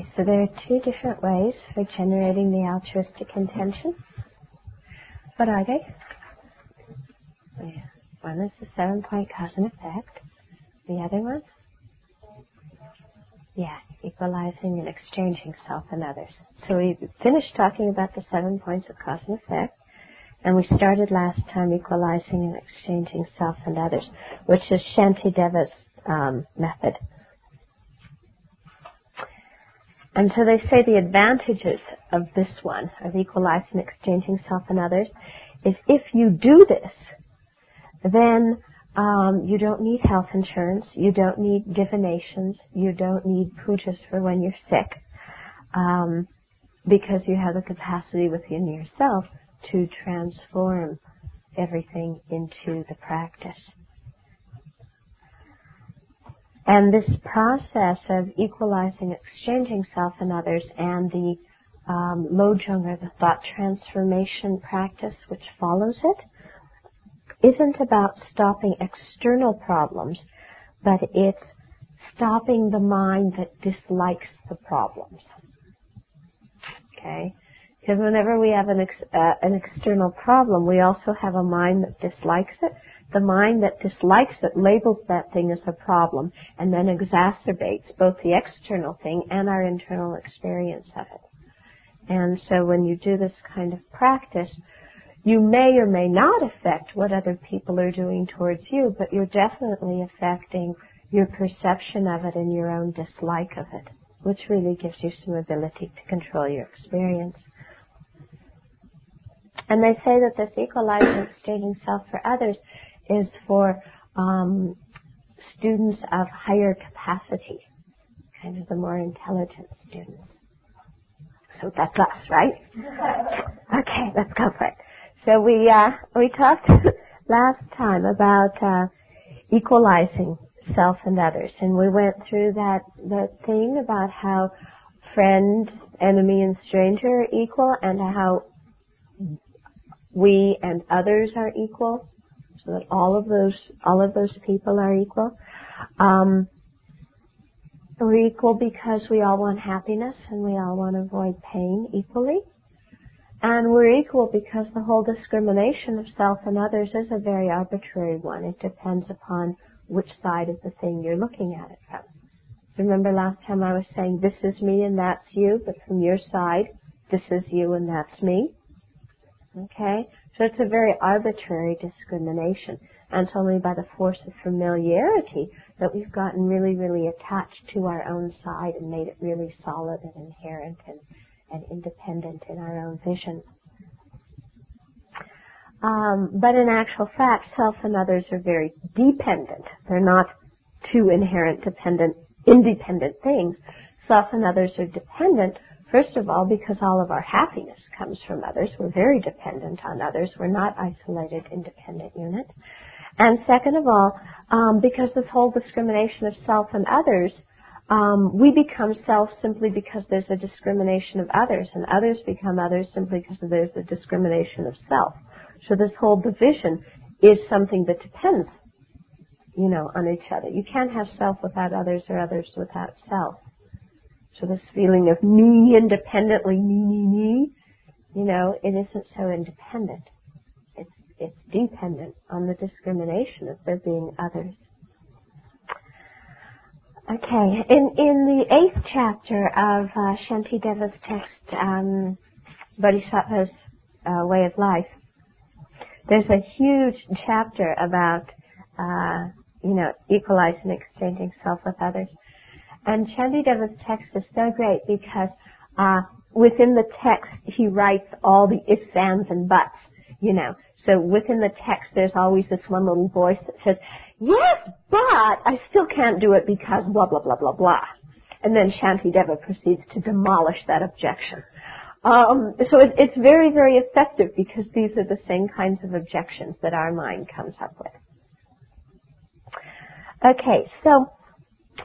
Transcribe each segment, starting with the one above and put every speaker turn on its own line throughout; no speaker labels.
Okay, so there are two different ways for generating the altruistic intention. What are they? One is the seven point cause and effect. The other one? Yeah, equalizing and exchanging self and others. So we finished talking about the seven points of cause and effect. And we started last time equalizing and exchanging self and others, which is Shantideva's um, method. And so they say the advantages of this one, of equalizing and exchanging self and others, is if you do this, then um, you don't need health insurance, you don't need divinations, you don't need pujas for when you're sick, um, because you have the capacity within yourself to transform everything into the practice. And this process of equalizing, exchanging self and others, and the um, lojong or the thought transformation practice which follows it, isn't about stopping external problems, but it's stopping the mind that dislikes the problems. Okay? Because whenever we have an, ex- uh, an external problem, we also have a mind that dislikes it. The mind that dislikes it labels that thing as a problem and then exacerbates both the external thing and our internal experience of it. And so when you do this kind of practice, you may or may not affect what other people are doing towards you, but you're definitely affecting your perception of it and your own dislike of it, which really gives you some ability to control your experience. And they say that this equalizing, exchanging self for others is for um, students of higher capacity, kind of the more intelligent students. So that's us, right? okay, let's go for it. So we uh, we talked last time about uh, equalizing self and others, and we went through that that thing about how friend, enemy, and stranger are equal, and how we and others are equal, so that all of those all of those people are equal. Um, we're equal because we all want happiness and we all want to avoid pain equally. And we're equal because the whole discrimination of self and others is a very arbitrary one. It depends upon which side of the thing you're looking at it from. So remember last time I was saying this is me and that's you, but from your side, this is you and that's me. Okay? So it's a very arbitrary discrimination. And it's only by the force of familiarity that we've gotten really, really attached to our own side and made it really solid and inherent and, and independent in our own vision. Um, but in actual fact, self and others are very dependent. They're not two inherent dependent, independent things. Self and others are dependent First of all, because all of our happiness comes from others. We're very dependent on others. We're not isolated, independent units. And second of all, um, because this whole discrimination of self and others, um, we become self simply because there's a discrimination of others, and others become others simply because there's a discrimination of self. So this whole division is something that depends, you know, on each other. You can't have self without others or others without self. So this feeling of me independently, me, me, me, you know, it isn't so independent. It's, it's dependent on the discrimination of there being others. Okay, in, in the eighth chapter of uh, Shantideva's text, um, Bodhisattva's uh, Way of Life, there's a huge chapter about, uh, you know, equalizing, exchanging self with others. And Shantideva's text is so great because uh, within the text he writes all the ifs, ands, and buts. You know, so within the text there's always this one little voice that says, "Yes, but I still can't do it because blah blah blah blah blah." And then Shantideva proceeds to demolish that objection. Um, so it, it's very, very effective because these are the same kinds of objections that our mind comes up with. Okay, so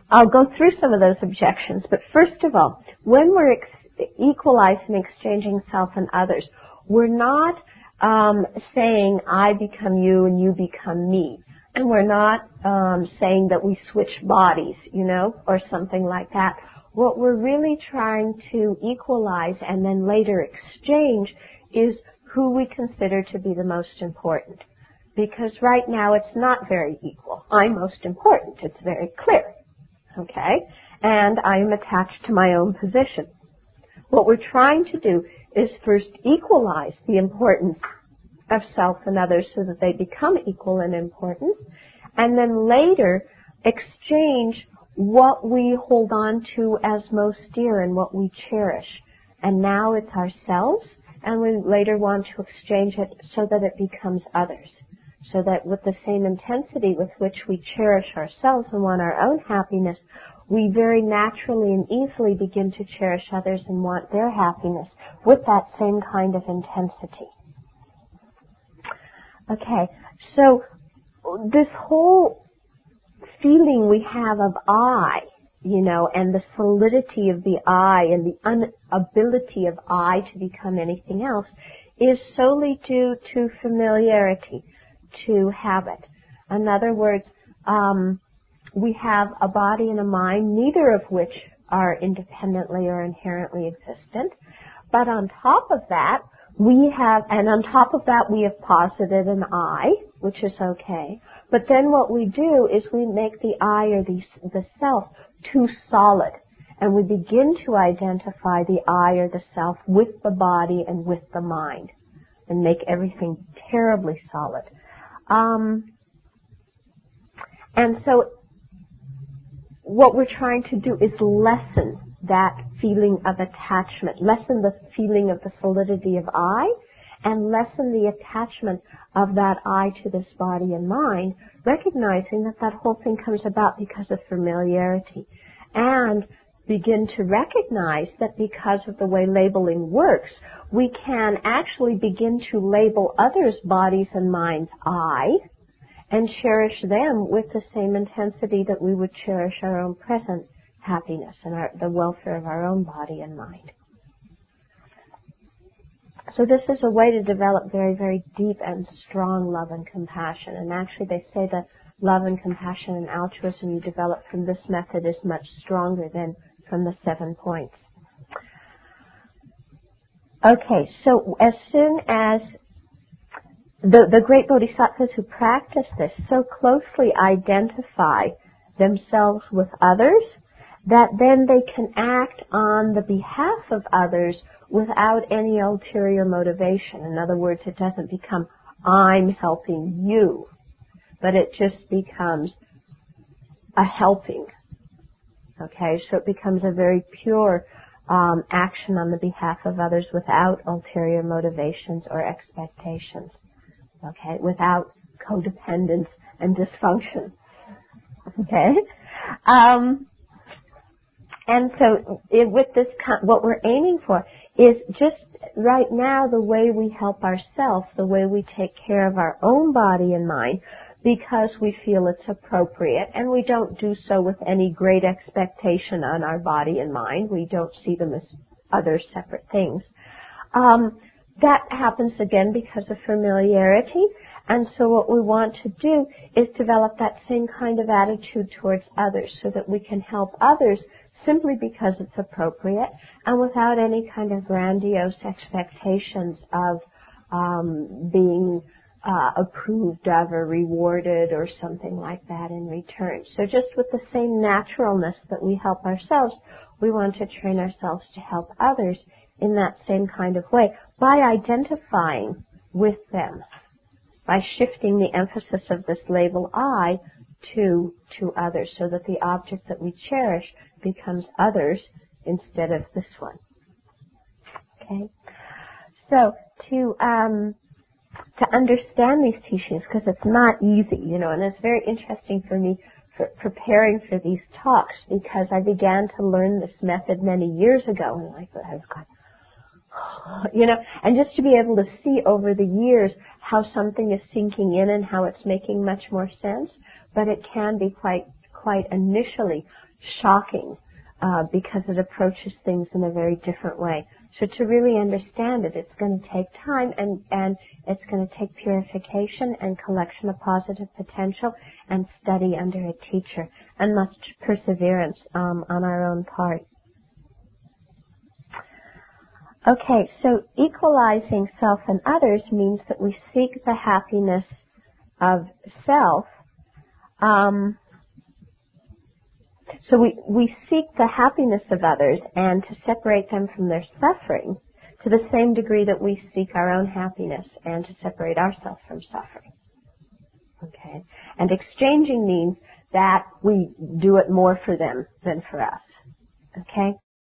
I'll go through some of those objections, but first of all, when we're ex- equalizing, exchanging self and others, we're not um, saying I become you and you become me, and we're not um, saying that we switch bodies, you know, or something like that. What we're really trying to equalize and then later exchange is who we consider to be the most important. Because right now it's not very equal. I'm most important. It's very clear. Okay? And I am attached to my own position. What we're trying to do is first equalize the importance of self and others so that they become equal in importance, and then later exchange what we hold on to as most dear and what we cherish. And now it's ourselves, and we later want to exchange it so that it becomes others. So that with the same intensity with which we cherish ourselves and want our own happiness, we very naturally and easily begin to cherish others and want their happiness with that same kind of intensity. Okay, so this whole feeling we have of I, you know, and the solidity of the I and the inability of I to become anything else is solely due to familiarity, to habit. In other words, um, we have a body and a mind, neither of which are independently or inherently existent. But on top of that, we have, and on top of that, we have posited an I, which is okay. But then what we do is we make the I or the, the self too solid. And we begin to identify the I or the self with the body and with the mind. And make everything terribly solid. Um, and so what we're trying to do is lessen that feeling of attachment, lessen the feeling of the solidity of I, and lessen the attachment of that I to this body and mind, recognizing that that whole thing comes about because of familiarity. And begin to recognize that because of the way labeling works, we can actually begin to label others' bodies and minds I, and cherish them with the same intensity that we would cherish our own present happiness and our, the welfare of our own body and mind. So this is a way to develop very, very deep and strong love and compassion. And actually they say that love and compassion and altruism you develop from this method is much stronger than from the seven points. Okay, so as soon as the, the great bodhisattvas who practice this so closely identify themselves with others that then they can act on the behalf of others without any ulterior motivation. In other words, it doesn't become, I'm helping you, but it just becomes a helping. Okay, so it becomes a very pure um, action on the behalf of others without ulterior motivations or expectations okay, without codependence and dysfunction. Okay? Um, and so it, with this, what we're aiming for is just right now the way we help ourselves, the way we take care of our own body and mind, because we feel it's appropriate, and we don't do so with any great expectation on our body and mind. We don't see them as other separate things. Um, that happens again because of familiarity. And so what we want to do is develop that same kind of attitude towards others so that we can help others simply because it's appropriate and without any kind of grandiose expectations of um, being uh, approved of or rewarded or something like that in return. So just with the same naturalness that we help ourselves, we want to train ourselves to help others in that same kind of way by identifying with them, by shifting the emphasis of this label I to, to others so that the object that we cherish becomes others instead of this one. Okay? So, to, um, to understand these teachings, because it's not easy, you know, and it's very interesting for me for preparing for these talks because I began to learn this method many years ago and I thought I was going, you know, and just to be able to see over the years how something is sinking in and how it's making much more sense, but it can be quite, quite initially shocking uh, because it approaches things in a very different way. So to really understand it, it's going to take time and, and it's going to take purification and collection of positive potential and study under a teacher and much perseverance um, on our own part. Okay, so equalizing self and others means that we seek the happiness of self um, so we, we seek the happiness of others and to separate them from their suffering to the same degree that we seek our own happiness and to separate ourselves from suffering. Okay? And exchanging means that we do it more for them than for us. Okay?